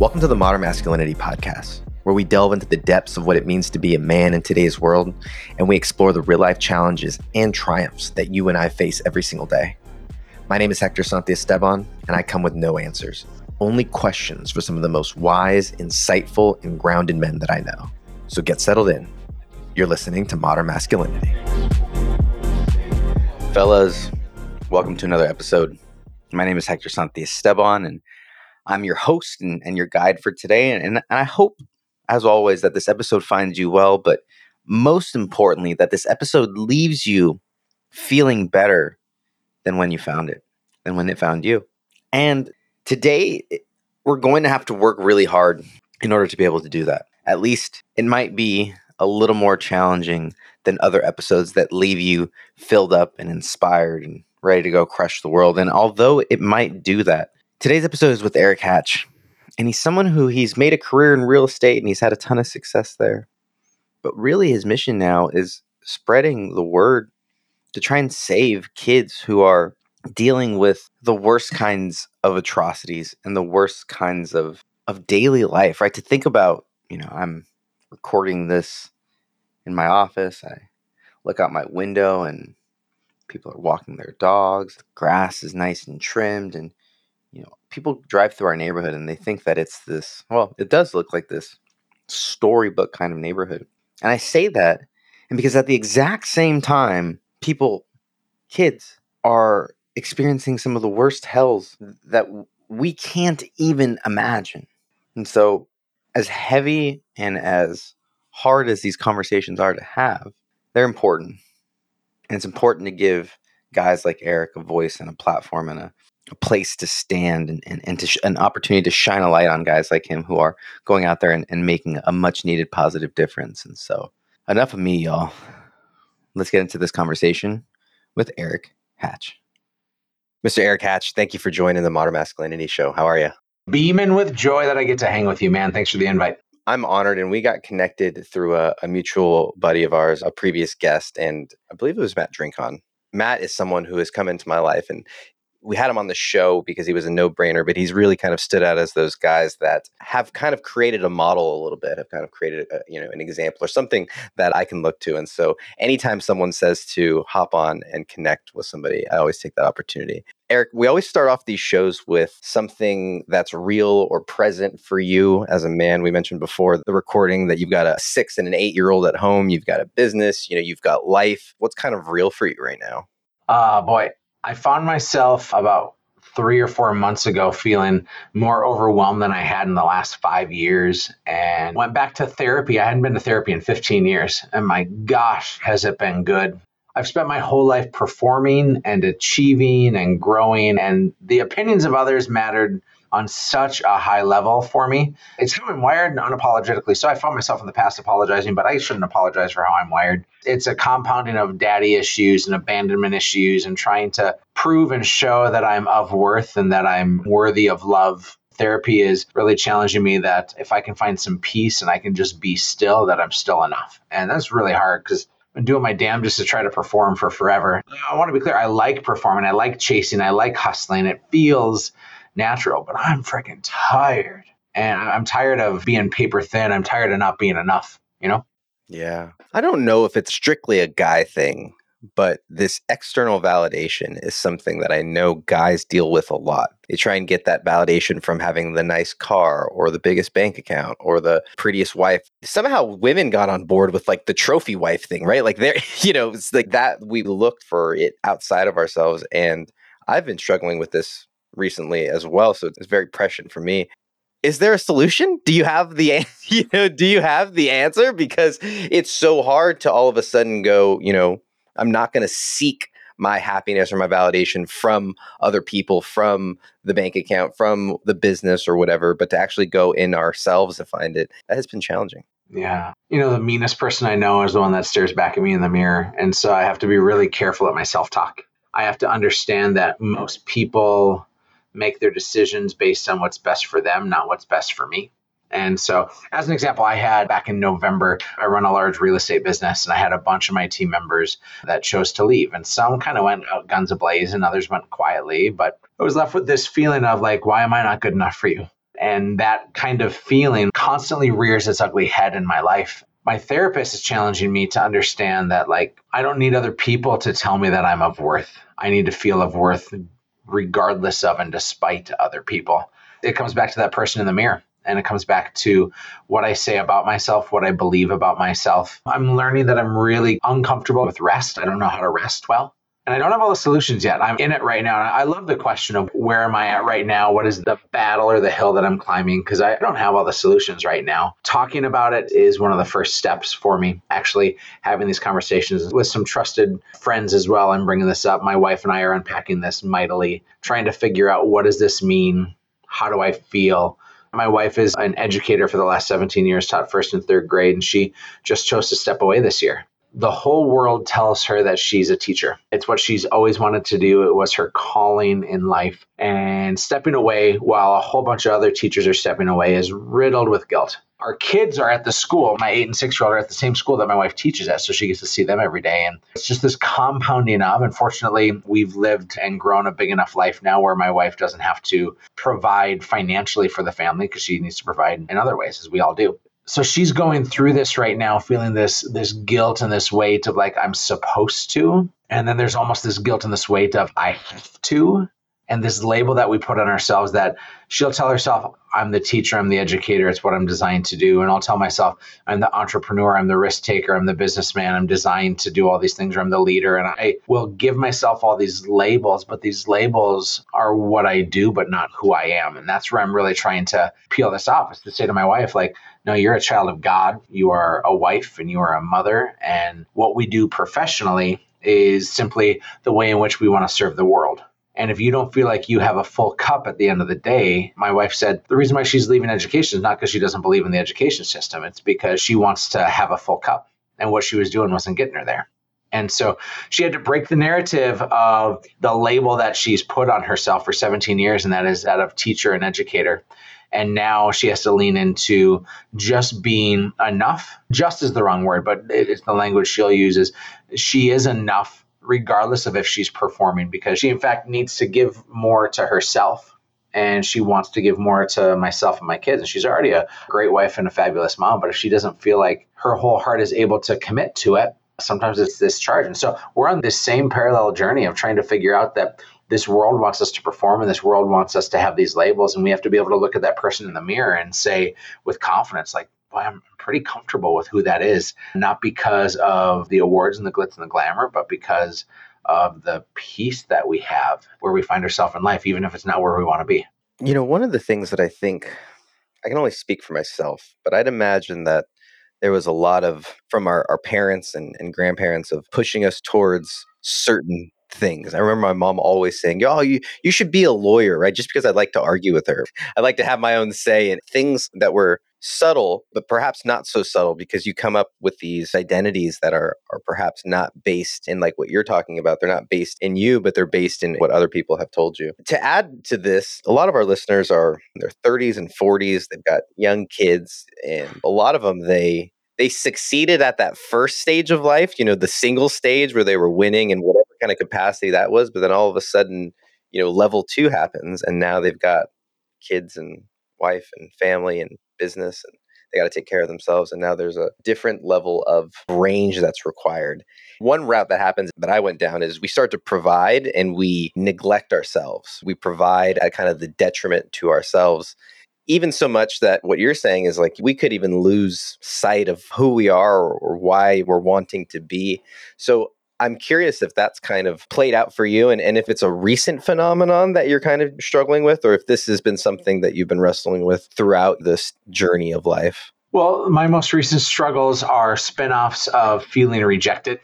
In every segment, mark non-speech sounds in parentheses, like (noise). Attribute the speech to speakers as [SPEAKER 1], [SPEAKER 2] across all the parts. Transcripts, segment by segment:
[SPEAKER 1] Welcome to the Modern Masculinity Podcast, where we delve into the depths of what it means to be a man in today's world, and we explore the real life challenges and triumphs that you and I face every single day. My name is Hector Santiesteban, and I come with no answers, only questions for some of the most wise, insightful, and grounded men that I know. So get settled in. You're listening to Modern Masculinity. Fellas, welcome to another episode. My name is Hector Santiesteban, and I'm your host and, and your guide for today. And, and I hope, as always, that this episode finds you well, but most importantly, that this episode leaves you feeling better than when you found it, than when it found you. And today, we're going to have to work really hard in order to be able to do that. At least it might be a little more challenging than other episodes that leave you filled up and inspired and ready to go crush the world. And although it might do that, Today's episode is with Eric Hatch, and he's someone who he's made a career in real estate and he's had a ton of success there. But really, his mission now is spreading the word to try and save kids who are dealing with the worst kinds of atrocities and the worst kinds of, of daily life, right? To think about, you know, I'm recording this in my office. I look out my window and people are walking their dogs. The grass is nice and trimmed and you know, people drive through our neighborhood and they think that it's this, well, it does look like this storybook kind of neighborhood. And I say that, and because at the exact same time, people, kids, are experiencing some of the worst hells that we can't even imagine. And so, as heavy and as hard as these conversations are to have, they're important. And it's important to give guys like Eric a voice and a platform and a a place to stand and, and, and to sh- an opportunity to shine a light on guys like him who are going out there and, and making a much needed positive difference. And so, enough of me, y'all. Let's get into this conversation with Eric Hatch. Mr. Eric Hatch, thank you for joining the Modern Masculinity Show. How are you?
[SPEAKER 2] Beaming with joy that I get to hang with you, man. Thanks for the invite.
[SPEAKER 1] I'm honored, and we got connected through a, a mutual buddy of ours, a previous guest, and I believe it was Matt Drinkon. Matt is someone who has come into my life, and we had him on the show because he was a no-brainer, but he's really kind of stood out as those guys that have kind of created a model a little bit, have kind of created a, you know an example or something that I can look to. And so, anytime someone says to hop on and connect with somebody, I always take that opportunity. Eric, we always start off these shows with something that's real or present for you as a man. We mentioned before the recording that you've got a six and an eight year old at home, you've got a business, you know, you've got life. What's kind of real for you right now?
[SPEAKER 2] Uh, boy, I found myself about three or four months ago feeling more overwhelmed than I had in the last five years and went back to therapy. I hadn't been to therapy in 15 years. And my gosh, has it been good. I've spent my whole life performing and achieving and growing, and the opinions of others mattered on such a high level for me. It's how I'm wired and unapologetically. So I found myself in the past apologizing, but I shouldn't apologize for how I'm wired. It's a compounding of daddy issues and abandonment issues and trying to prove and show that I'm of worth and that I'm worthy of love. Therapy is really challenging me that if I can find some peace and I can just be still, that I'm still enough. And that's really hard because I'm doing my damn just to try to perform for forever. I want to be clear. I like performing. I like chasing. I like hustling. It feels natural, but I'm freaking tired. And I'm tired of being paper thin. I'm tired of not being enough, you know?
[SPEAKER 1] Yeah. I don't know if it's strictly a guy thing, but this external validation is something that I know guys deal with a lot. They try and get that validation from having the nice car or the biggest bank account or the prettiest wife. Somehow women got on board with like the trophy wife thing, right? Like they're, (laughs) you know, it's like that we looked for it outside of ourselves. And I've been struggling with this recently as well. So it's very prescient for me. Is there a solution? Do you have the (laughs) you know, do you have the answer? Because it's so hard to all of a sudden go, you know, I'm not going to seek my happiness or my validation from other people, from the bank account, from the business or whatever, but to actually go in ourselves to find it. That has been challenging.
[SPEAKER 2] Yeah. You know, the meanest person I know is the one that stares back at me in the mirror. And so I have to be really careful at my self talk. I have to understand that most people make their decisions based on what's best for them, not what's best for me. And so, as an example, I had back in November, I run a large real estate business, and I had a bunch of my team members that chose to leave. And some kind of went out guns ablaze, and others went quietly. But I was left with this feeling of like, why am I not good enough for you? And that kind of feeling constantly rears its ugly head in my life. My therapist is challenging me to understand that, like, I don't need other people to tell me that I'm of worth. I need to feel of worth regardless of and despite other people. It comes back to that person in the mirror and it comes back to what I say about myself, what I believe about myself. I'm learning that I'm really uncomfortable with rest. I don't know how to rest well. And I don't have all the solutions yet. I'm in it right now. And I love the question of where am I at right now? What is the battle or the hill that I'm climbing? Because I don't have all the solutions right now. Talking about it is one of the first steps for me. Actually, having these conversations with some trusted friends as well. I'm bringing this up. My wife and I are unpacking this mightily, trying to figure out what does this mean? How do I feel? My wife is an educator for the last 17 years, taught first and third grade, and she just chose to step away this year. The whole world tells her that she's a teacher. It's what she's always wanted to do. It was her calling in life. And stepping away while a whole bunch of other teachers are stepping away is riddled with guilt our kids are at the school. My eight and six year old are at the same school that my wife teaches at, so she gets to see them every day. And it's just this compounding of. Unfortunately, we've lived and grown a big enough life now where my wife doesn't have to provide financially for the family because she needs to provide in other ways, as we all do. So she's going through this right now, feeling this this guilt and this weight of like I'm supposed to, and then there's almost this guilt and this weight of I have to and this label that we put on ourselves that she'll tell herself i'm the teacher i'm the educator it's what i'm designed to do. And i'll tell myself i'm the entrepreneur i'm the risk taker i'm the businessman i'm designed to do all these things or i'm the leader. And i will give myself all these labels but these labels are what i do but not who i am. And that's where i'm really trying to peel this off is to say to my wife like no you're a child of god. You are a wife and you are a mother. And what we do professionally is simply the way in which we want to serve the world and if you don't feel like you have a full cup at the end of the day, my wife said the reason why she's leaving education is not because she doesn't believe in the education system. It's because she wants to have a full cup. And what she was doing wasn't getting her there. And so she had to break the narrative of the label that she's put on herself for 17 years, and that is that of teacher and educator. And now she has to lean into just being enough. Just is the wrong word, but it's the language she'll use is she is enough regardless of if she's performing, because she, in fact, needs to give more to herself and she wants to give more to myself and my kids. And she's already a great wife and a fabulous mom. But if she doesn't feel like her whole heart is able to commit to it, sometimes it's this charge. And so we're on this same parallel journey of trying to figure out that this world wants us to perform and this world wants us to have these labels. And we have to be able to look at that person in the mirror and say with confidence, like, boy, I'm pretty comfortable with who that is, not because of the awards and the glitz and the glamour, but because of the peace that we have where we find ourselves in life, even if it's not where we want to be.
[SPEAKER 1] You know, one of the things that I think I can only speak for myself, but I'd imagine that there was a lot of from our, our parents and, and grandparents of pushing us towards certain things. I remember my mom always saying, "Oh, you you should be a lawyer, right?" Just because I'd like to argue with her. I'd like to have my own say and things that were subtle, but perhaps not so subtle because you come up with these identities that are are perhaps not based in like what you're talking about. They're not based in you, but they're based in what other people have told you. To add to this, a lot of our listeners are in their 30s and 40s. They've got young kids, and a lot of them they they succeeded at that first stage of life, you know, the single stage where they were winning and whatever kind of capacity that was, but then all of a sudden, you know, level 2 happens and now they've got kids and wife and family and business and they got to take care of themselves and now there's a different level of range that's required. One route that happens that i went down is we start to provide and we neglect ourselves. We provide at kind of the detriment to ourselves even so much that what you're saying is like we could even lose sight of who we are or, or why we're wanting to be. So I'm curious if that's kind of played out for you and, and if it's a recent phenomenon that you're kind of struggling with, or if this has been something that you've been wrestling with throughout this journey of life.
[SPEAKER 2] Well, my most recent struggles are spin-offs of feeling rejected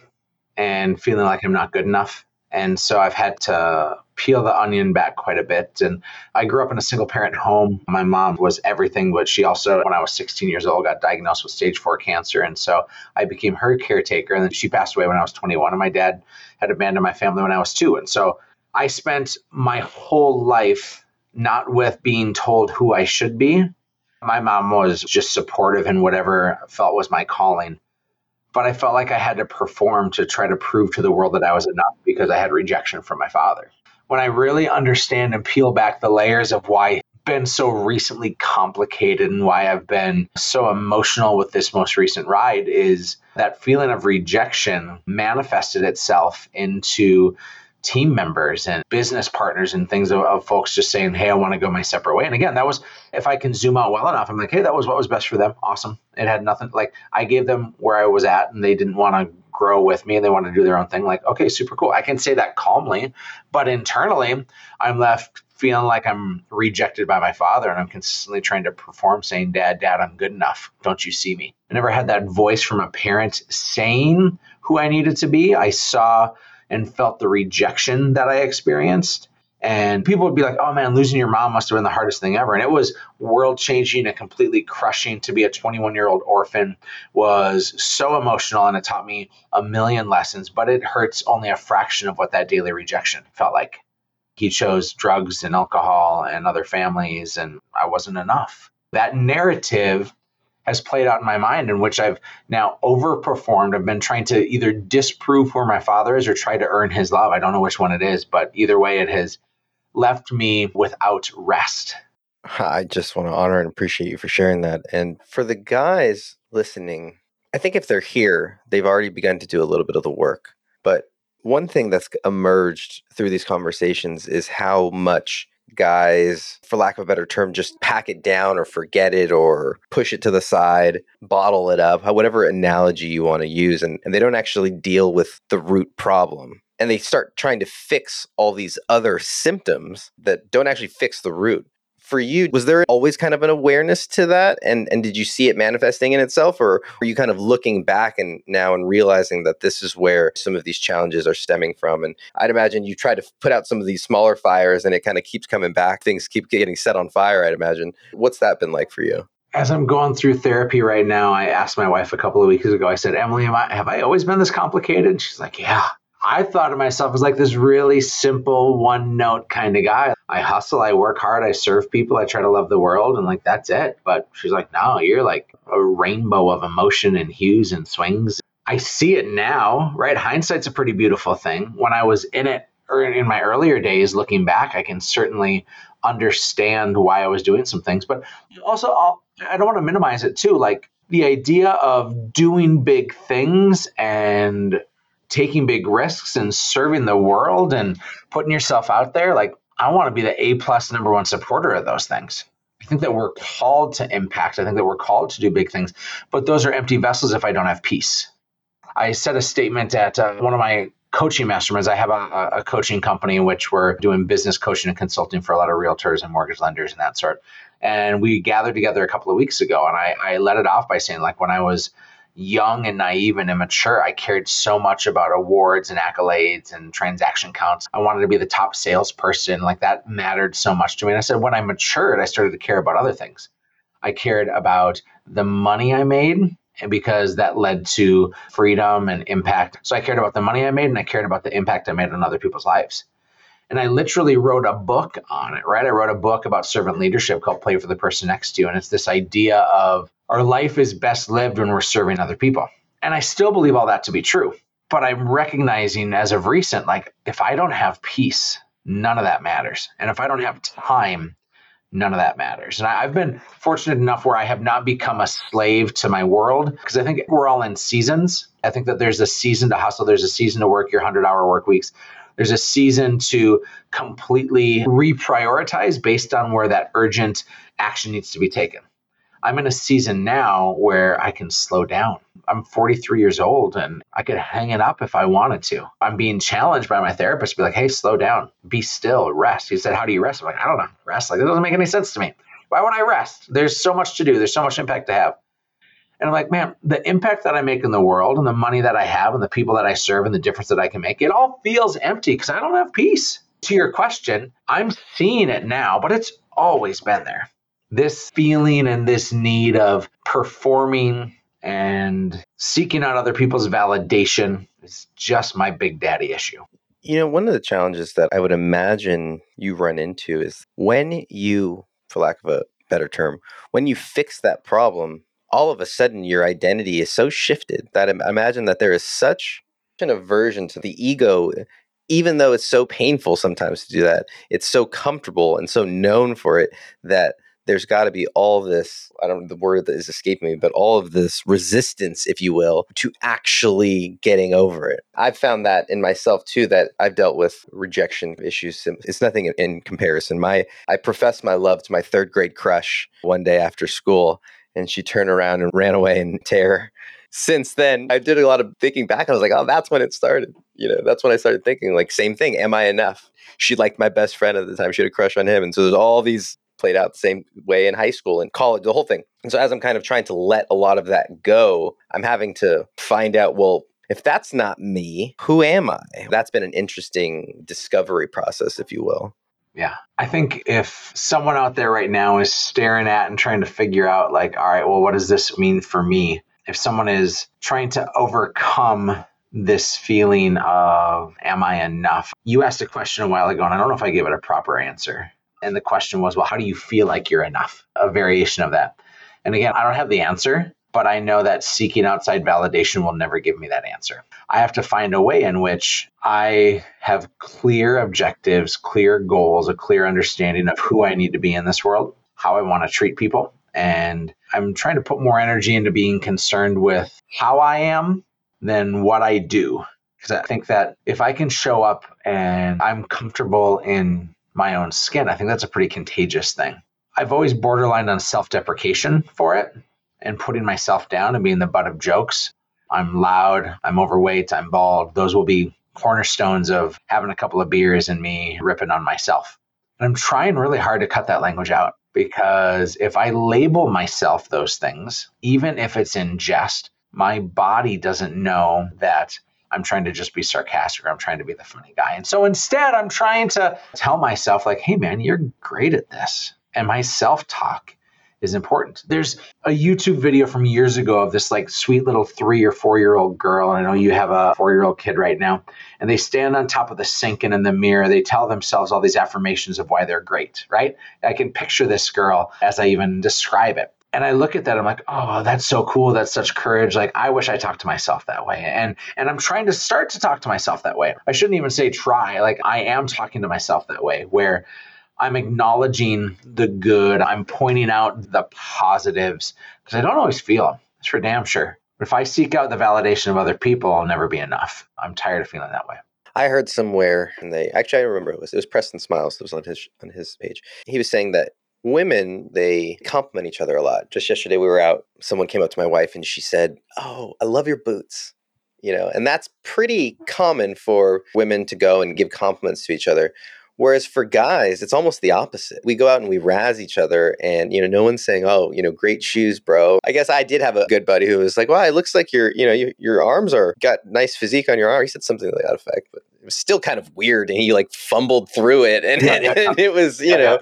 [SPEAKER 2] and feeling like I'm not good enough. And so I've had to peel the onion back quite a bit. And I grew up in a single parent home. My mom was everything, but she also, when I was 16 years old, got diagnosed with stage four cancer. And so I became her caretaker. And then she passed away when I was 21. And my dad had abandoned my family when I was two. And so I spent my whole life not with being told who I should be. My mom was just supportive in whatever felt was my calling but I felt like I had to perform to try to prove to the world that I was enough because I had rejection from my father. When I really understand and peel back the layers of why been so recently complicated and why I've been so emotional with this most recent ride is that feeling of rejection manifested itself into team members and business partners and things of, of, folks just saying, Hey, I want to go my separate way. And again, that was, if I can zoom out well enough, I'm like, Hey, that was what was best for them. Awesome. It had nothing like I gave them where I was at and they didn't want to grow with me and they want to do their own thing. Like, okay, super cool. I can say that calmly, but internally, I'm left feeling like I'm rejected by my father and I'm consistently trying to perform saying, Dad, Dad, I'm good enough. Don't you see me? I never had that voice from a parent saying who I needed to be. I saw and felt the rejection that I experienced. And people would be like, oh man, losing your mom must have been the hardest thing ever. And it was world changing and completely crushing to be a 21 year old orphan was so emotional and it taught me a million lessons, but it hurts only a fraction of what that daily rejection felt like. He chose drugs and alcohol and other families, and I wasn't enough. That narrative has played out in my mind in which I've now overperformed. I've been trying to either disprove who my father is or try to earn his love. I don't know which one it is, but either way, it has left me without rest.
[SPEAKER 1] I just want to honor and appreciate you for sharing that. And for the guys listening, I think if they're here, they've already begun to do a little bit of the work. But one thing that's emerged through these conversations is how much guys, for lack of a better term, just pack it down or forget it or push it to the side, bottle it up, whatever analogy you want to use. And, and they don't actually deal with the root problem. And they start trying to fix all these other symptoms that don't actually fix the root for you was there always kind of an awareness to that and and did you see it manifesting in itself or are you kind of looking back and now and realizing that this is where some of these challenges are stemming from and i'd imagine you try to put out some of these smaller fires and it kind of keeps coming back things keep getting set on fire i'd imagine what's that been like for you
[SPEAKER 2] as I'm going through therapy right now, I asked my wife a couple of weeks ago. I said, "Emily, am I, have I always been this complicated?" She's like, "Yeah." I thought of myself as like this really simple, one note kind of guy. I hustle, I work hard, I serve people, I try to love the world, and like that's it. But she's like, no, you're like a rainbow of emotion and hues and swings. I see it now, right? Hindsight's a pretty beautiful thing. When I was in it or in my earlier days, looking back, I can certainly understand why I was doing some things. But also, I'll, I don't want to minimize it too. Like the idea of doing big things and taking big risks and serving the world and putting yourself out there like i want to be the a plus number one supporter of those things. I think that we're called to impact. I think that we're called to do big things but those are empty vessels if i don't have peace. I said a statement at uh, one of my coaching masterminds. I have a, a coaching company in which we're doing business coaching and consulting for a lot of realtors and mortgage lenders and that sort. And we gathered together a couple of weeks ago and i, I let it off by saying like when i was young and naive and immature, I cared so much about awards and accolades and transaction counts. I wanted to be the top salesperson. Like that mattered so much to me. And I said, when I matured, I started to care about other things. I cared about the money I made and because that led to freedom and impact. So I cared about the money I made and I cared about the impact I made on other people's lives. And I literally wrote a book on it, right? I wrote a book about servant leadership called Play for the Person Next to You. And it's this idea of our life is best lived when we're serving other people. And I still believe all that to be true. But I'm recognizing as of recent, like, if I don't have peace, none of that matters. And if I don't have time, none of that matters. And I, have been fortunate enough where I have not become a slave to my world because I think we're all in seasons. I think that there's a season to hustle, there's a season to work your 100 hour work weeks. There's a season to completely reprioritize based on where that urgent action needs to be taken. I'm in a season now where I can slow down. I'm 43 years old and I could hang it up if I wanted to. I'm being challenged by my therapist to be like, hey, slow down, be still, rest. He said, How do you rest? I'm like, I don't know, rest. Like, that doesn't make any sense to me. Why would I rest? There's so much to do, there's so much impact to have. And I'm like, man, the impact that I make in the world and the money that I have and the people that I serve and the difference that I can make, it all feels empty because I don't have peace. To your question, I'm seeing it now, but it's always been there this feeling and this need of performing and seeking out other people's validation is just my big daddy issue.
[SPEAKER 1] You know, one of the challenges that I would imagine you run into is when you, for lack of a better term, when you fix that problem, all of a sudden your identity is so shifted that I imagine that there is such an aversion to the ego even though it's so painful sometimes to do that, it's so comfortable and so known for it that there's got to be all this i don't know the word that is escaping me but all of this resistance if you will to actually getting over it i've found that in myself too that i've dealt with rejection issues it's nothing in comparison my i professed my love to my third grade crush one day after school and she turned around and ran away in terror since then, I did a lot of thinking back. I was like, oh, that's when it started. You know, that's when I started thinking, like, same thing. Am I enough? She liked my best friend at the time. She had a crush on him. And so there's all these played out the same way in high school and college, the whole thing. And so as I'm kind of trying to let a lot of that go, I'm having to find out, well, if that's not me, who am I? That's been an interesting discovery process, if you will.
[SPEAKER 2] Yeah. I think if someone out there right now is staring at and trying to figure out, like, all right, well, what does this mean for me? if someone is trying to overcome this feeling of am I enough? You asked a question a while ago, and I don't know if I gave it a proper answer. And the question was, well, how do you feel like you're enough? A variation of that. And again, I don't have the answer, but I know that seeking outside validation will never give me that answer. I have to find a way in which I have clear objectives, clear goals, a clear understanding of who I need to be in this world, how I want to treat people, and I'm trying to put more energy into being concerned with how I am than what I do. Because I think that if I can show up and I'm comfortable in my own skin, I think that's a pretty contagious thing. I've always borderline on self deprecation for it and putting myself down and being the butt of jokes. I'm loud, I'm overweight, I'm bald. Those will be cornerstones of having a couple of beers and me ripping on myself. And I'm trying really hard to cut that language out because if I label myself those things, even if it's in jest, my body doesn't know that I'm trying to just be sarcastic or I'm trying to be the funny guy. And so instead, I'm trying to tell myself, like, hey, man, you're great at this. And my self talk is important. There's a YouTube video from years ago of this like sweet little three or four year old girl. And I know you have a four year old kid right now. And they stand on top of the sink and in the mirror, they tell themselves all these affirmations of why they're great, right? I can picture this girl as I even describe it. And I look at that, I'm like, oh, that's so cool. That's such courage. Like, I wish I talked to myself that way. And and I'm trying to start to talk to myself that way. I shouldn't even say try. Like I am talking to myself that way, where I'm acknowledging the good. I'm pointing out the positives because I don't always feel them. That's for damn sure. But if I seek out the validation of other people, I'll never be enough. I'm tired of feeling that way.
[SPEAKER 1] I heard somewhere, and they actually I remember it was it was Preston Smiles. It was on his on his page. He was saying that women they compliment each other a lot. Just yesterday we were out. Someone came up to my wife and she said, "Oh, I love your boots." You know, and that's pretty common for women to go and give compliments to each other. Whereas for guys, it's almost the opposite. We go out and we razz each other, and you know, no one's saying, "Oh, you know, great shoes, bro." I guess I did have a good buddy who was like, "Well, it looks like your, you know, you, your arms are got nice physique on your arm." He said something like that effect, but it was still kind of weird, and he like fumbled through it, and, and, (laughs) and it was, you (laughs) know.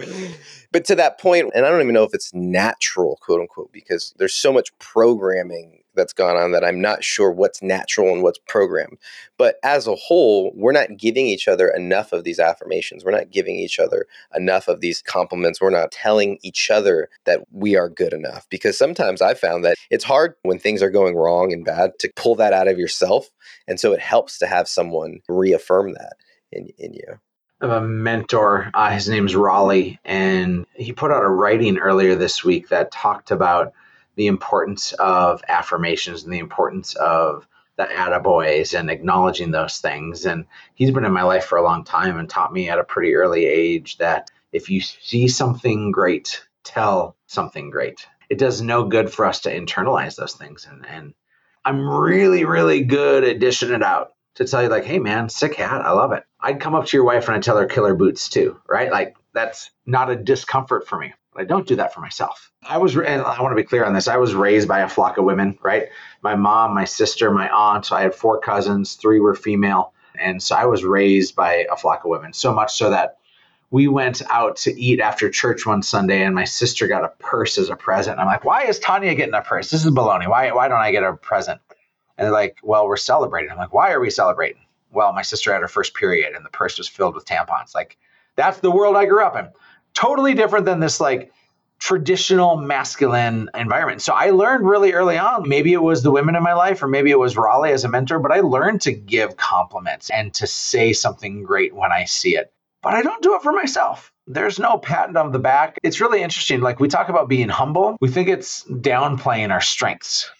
[SPEAKER 1] But to that point, and I don't even know if it's natural, quote unquote, because there's so much programming that's gone on that I'm not sure what's natural and what's programmed. But as a whole, we're not giving each other enough of these affirmations. We're not giving each other enough of these compliments. We're not telling each other that we are good enough. Because sometimes I found that it's hard when things are going wrong and bad to pull that out of yourself. And so it helps to have someone reaffirm that in, in you.
[SPEAKER 2] Have a mentor. Uh, his name's Raleigh, and he put out a writing earlier this week that talked about the importance of affirmations and the importance of the attaboys and acknowledging those things. And he's been in my life for a long time and taught me at a pretty early age that if you see something great, tell something great. It does no good for us to internalize those things. And, and I'm really, really good at dishing it out to tell you, like, hey, man, sick hat. I love it. I'd come up to your wife and I'd tell her killer boots too, right? Like, that's not a discomfort for me. But I don't do that for myself. I was, and I want to be clear on this. I was raised by a flock of women, right? My mom, my sister, my aunt. I had four cousins, three were female. And so I was raised by a flock of women, so much so that we went out to eat after church one Sunday and my sister got a purse as a present. I'm like, why is Tanya getting a purse? This is baloney. Why, why don't I get a present? And they're like, well, we're celebrating. I'm like, why are we celebrating? Well, my sister had her first period and the purse was filled with tampons. Like, that's the world I grew up in. Totally different than this like traditional masculine environment. So I learned really early on, maybe it was the women in my life or maybe it was Raleigh as a mentor, but I learned to give compliments and to say something great when I see it. But I don't do it for myself. There's no patent on the back. It's really interesting. Like we talk about being humble, we think it's downplaying our strengths.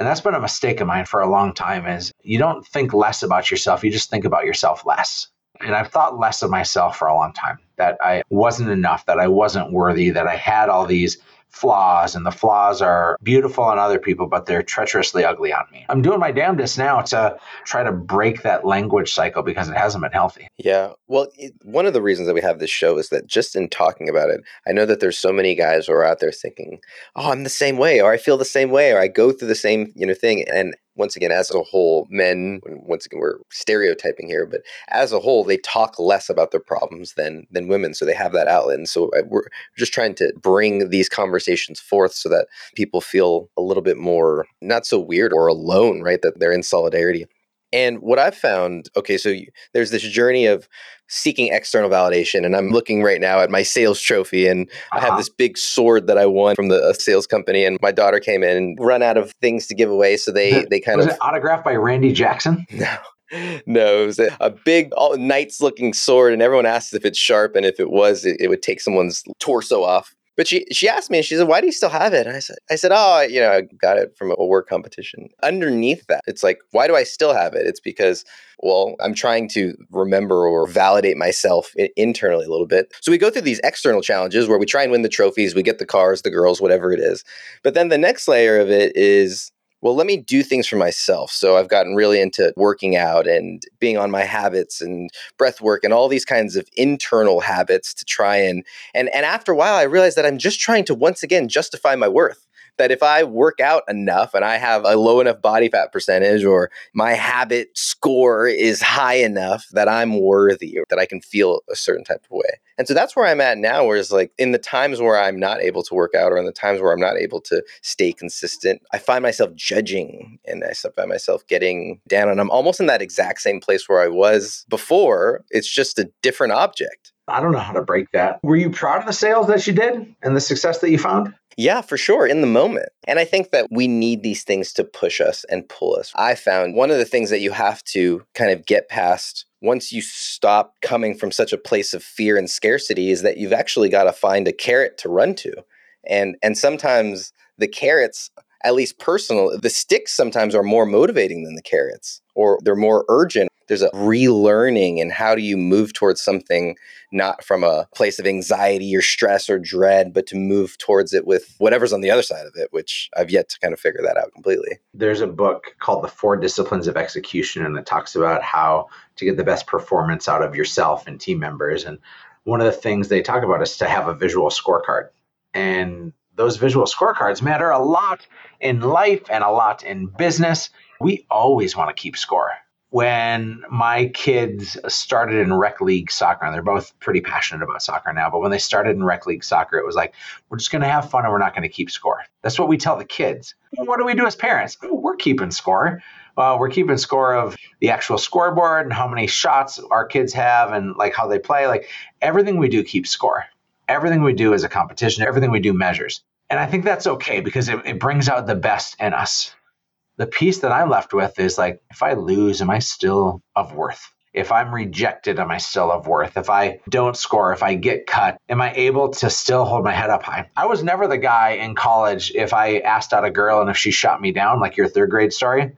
[SPEAKER 2] And that's been a mistake of mine for a long time is you don't think less about yourself, you just think about yourself less. And I've thought less of myself for a long time that I wasn't enough, that I wasn't worthy, that I had all these flaws, and the flaws are beautiful on other people, but they're treacherously ugly on me. I'm doing my damnedest now to try to break that language cycle because it hasn't been healthy.
[SPEAKER 1] Yeah. Well, it, one of the reasons that we have this show is that just in talking about it, I know that there's so many guys who are out there thinking, "Oh, I'm the same way," or "I feel the same way," or "I go through the same you know thing," and once again, as a whole, men, once again, we're stereotyping here, but as a whole, they talk less about their problems than than women. So they have that outlet. And so uh, we're just trying to bring these conversations forth so that people feel a little bit more not so weird or alone, right? That they're in solidarity. And what I've found, okay, so you, there's this journey of seeking external validation, and I'm looking right now at my sales trophy, and uh-huh. I have uh-huh. this big sword that I won from the sales company, and my daughter came in and run out of things to give away, so they they kind
[SPEAKER 2] was
[SPEAKER 1] of
[SPEAKER 2] it autographed by Randy Jackson. (laughs)
[SPEAKER 1] No. No, it was a, a big, all knight's looking sword, and everyone asked if it's sharp, and if it was, it, it would take someone's torso off. But she she asked me and she said, "Why do you still have it?" And I said, "I said, oh, you know, I got it from a work competition." Underneath that, it's like, why do I still have it? It's because, well, I'm trying to remember or validate myself internally a little bit. So we go through these external challenges where we try and win the trophies, we get the cars, the girls, whatever it is. But then the next layer of it is well, let me do things for myself. So I've gotten really into working out and being on my habits and breath work and all these kinds of internal habits to try and and and after a while I realized that I'm just trying to once again justify my worth that if I work out enough and I have a low enough body fat percentage or my habit score is high enough that I'm worthy or that I can feel a certain type of way. And so that's where I'm at now, where it's like in the times where I'm not able to work out or in the times where I'm not able to stay consistent, I find myself judging and I find myself getting down. And I'm almost in that exact same place where I was before. It's just a different object.
[SPEAKER 2] I don't know how to break that. Were you proud of the sales that you did and the success that you found?
[SPEAKER 1] Yeah, for sure, in the moment. And I think that we need these things to push us and pull us. I found one of the things that you have to kind of get past once you stop coming from such a place of fear and scarcity is that you've actually got to find a carrot to run to. And and sometimes the carrots at least personal the sticks sometimes are more motivating than the carrots or they're more urgent there's a relearning and how do you move towards something not from a place of anxiety or stress or dread, but to move towards it with whatever's on the other side of it, which I've yet to kind of figure that out completely.
[SPEAKER 2] There's a book called The Four Disciplines of Execution, and it talks about how to get the best performance out of yourself and team members. And one of the things they talk about is to have a visual scorecard. And those visual scorecards matter a lot in life and a lot in business. We always want to keep score when my kids started in rec league soccer, and they're both pretty passionate about soccer now, but when they started in rec league soccer, it was like, we're just going to have fun and we're not going to keep score. That's what we tell the kids. What do we do as parents? Oh, we're keeping score. Well, we're keeping score of the actual scoreboard and how many shots our kids have and like how they play. Like everything we do keeps score. Everything we do is a competition. Everything we do measures. And I think that's okay because it, it brings out the best in us the piece that I'm left with is like, if I lose, am I still of worth? If I'm rejected, am I still of worth? If I don't score, if I get cut, am I able to still hold my head up high? I was never the guy in college if I asked out a girl and if she shot me down, like your third grade story,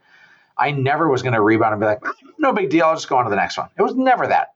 [SPEAKER 2] I never was going to rebound and be like, no big deal, I'll just go on to the next one. It was never that.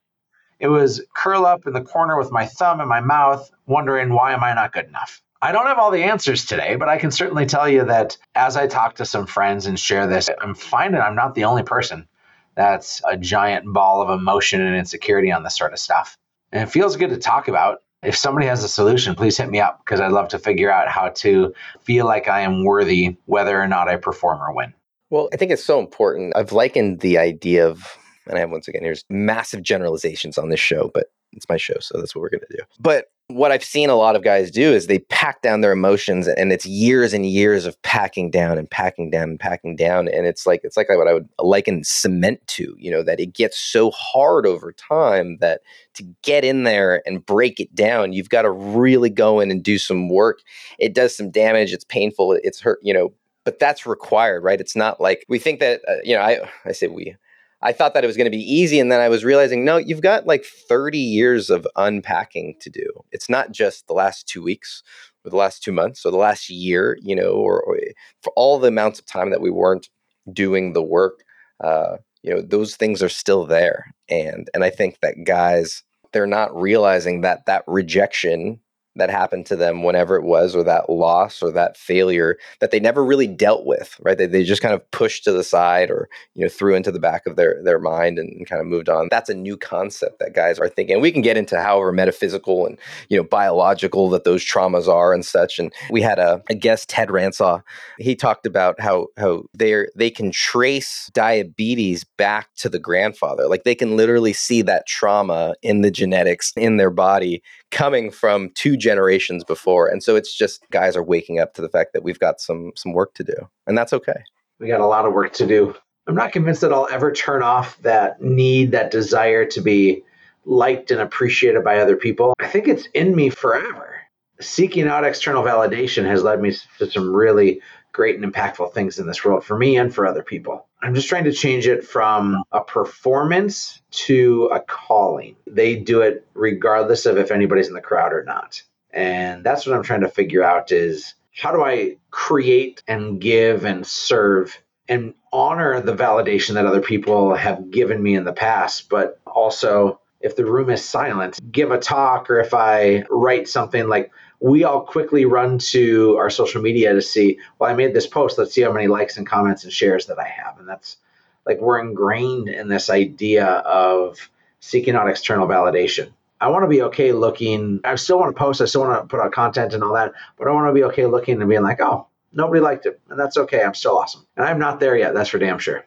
[SPEAKER 2] It was curl up in the corner with my thumb in my mouth, wondering why am I not good enough? I don't have all the answers today, but I can certainly tell you that as I talk to some friends and share this, I'm finding I'm not the only person that's a giant ball of emotion and insecurity on this sort of stuff. And it feels good to talk about. If somebody has a solution, please hit me up because I'd love to figure out how to feel like I am worthy whether or not I perform or win.
[SPEAKER 1] Well, I think it's so important. I've likened the idea of, and I have once again, here's massive generalizations on this show, but it's my show, so that's what we're gonna do. But what I've seen a lot of guys do is they pack down their emotions and it's years and years of packing down and packing down and packing down. And it's like it's like what I would liken cement to, you know, that it gets so hard over time that to get in there and break it down, you've got to really go in and do some work. It does some damage, it's painful, it's hurt, you know, but that's required, right? It's not like we think that, uh, you know, I, I say we, I thought that it was going to be easy. And then I was realizing, no, you've got like 30 years of unpacking to do. It's not just the last two weeks or the last two months or the last year, you know, or, or for all the amounts of time that we weren't doing the work. Uh, you know, those things are still there. And, and I think that guys, they're not realizing that that rejection that happened to them whenever it was or that loss or that failure that they never really dealt with right? They, they just kind of pushed to the side or you know threw into the back of their their mind and, kind of moved on. That's a new concept that guys are thinking and we can get into however metaphysical and you know biological that those traumas are and such and we had a, a guest ted ransaw he talked about how how they're they can trace diabetes back to the grandfather. Like they can literally see that trauma in the genetics in their body coming from two generations before. And so it's just guys are waking up to the fact that we've got some some work to do. And that's okay.
[SPEAKER 2] We got a lot of work to do. I'm not convinced that I'll ever turn off that need, that desire to be liked and appreciated by other people. I think it's in me forever. Seeking out external validation has led me to some really great and impactful things in this world for me and for other people. I'm just trying to change it from a performance to a calling. They do it regardless of if anybody's in the crowd or not. And that's what I'm trying to figure out is how do I create and give and serve and honor the validation that other people have given me in the past, but also if the room is silent, give a talk or if I write something like we all quickly run to our social media to see, well, I made this post. Let's see how many likes and comments and shares that I have. And that's like we're ingrained in this idea of seeking out external validation. I want to be okay looking. I still want to post. I still want to put out content and all that, but I want to be okay looking and being like, oh, nobody liked it. And that's okay. I'm still awesome. And I'm not there yet. That's for damn sure.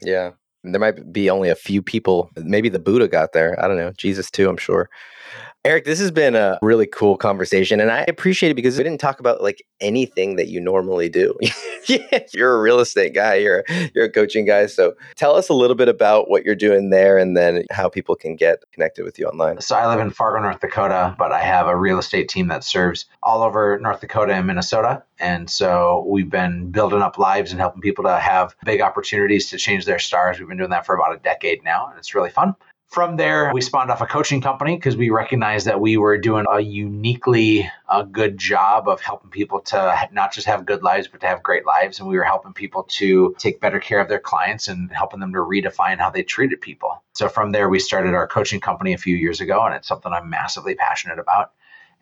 [SPEAKER 1] Yeah. There might be only a few people. Maybe the Buddha got there. I don't know. Jesus, too, I'm sure. Eric, this has been a really cool conversation, and I appreciate it because we didn't talk about like anything that you normally do. (laughs) you're a real estate guy, you're you're a coaching guy, so tell us a little bit about what you're doing there, and then how people can get connected with you online.
[SPEAKER 2] So I live in Fargo, North Dakota, but I have a real estate team that serves all over North Dakota and Minnesota, and so we've been building up lives and helping people to have big opportunities to change their stars. We've been doing that for about a decade now, and it's really fun. From there, we spawned off a coaching company because we recognized that we were doing a uniquely a good job of helping people to not just have good lives, but to have great lives. And we were helping people to take better care of their clients and helping them to redefine how they treated people. So from there, we started our coaching company a few years ago, and it's something I'm massively passionate about.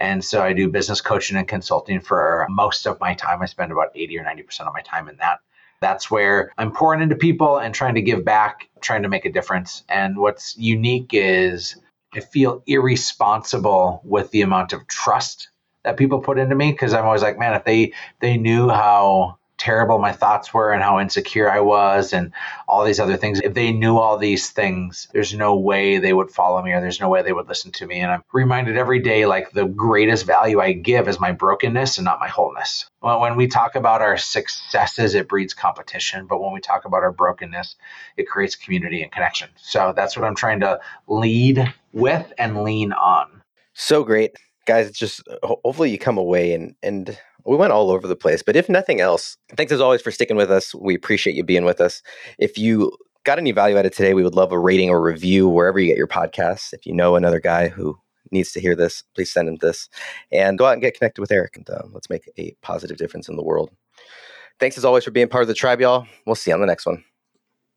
[SPEAKER 2] And so I do business coaching and consulting for most of my time. I spend about 80 or 90% of my time in that. That's where I'm pouring into people and trying to give back, trying to make a difference. And what's unique is I feel irresponsible with the amount of trust that people put into me because I'm always like, man, if they they knew how terrible my thoughts were and how insecure I was and all these other things. If they knew all these things, there's no way they would follow me or there's no way they would listen to me. And I'm reminded every day like the greatest value I give is my brokenness and not my wholeness. When we talk about our successes, it breeds competition. But when we talk about our brokenness, it creates community and connection. So that's what I'm trying to lead with and lean on.
[SPEAKER 1] So great. Guys, just hopefully you come away and and we went all over the place. But if nothing else, thanks as always for sticking with us. We appreciate you being with us. If you got any value out of today, we would love a rating or review wherever you get your podcasts. If you know another guy who needs to hear this, please send him this and go out and get connected with Eric and uh, let's make a positive difference in the world. Thanks as always for being part of the tribe, y'all. We'll see you on the next one.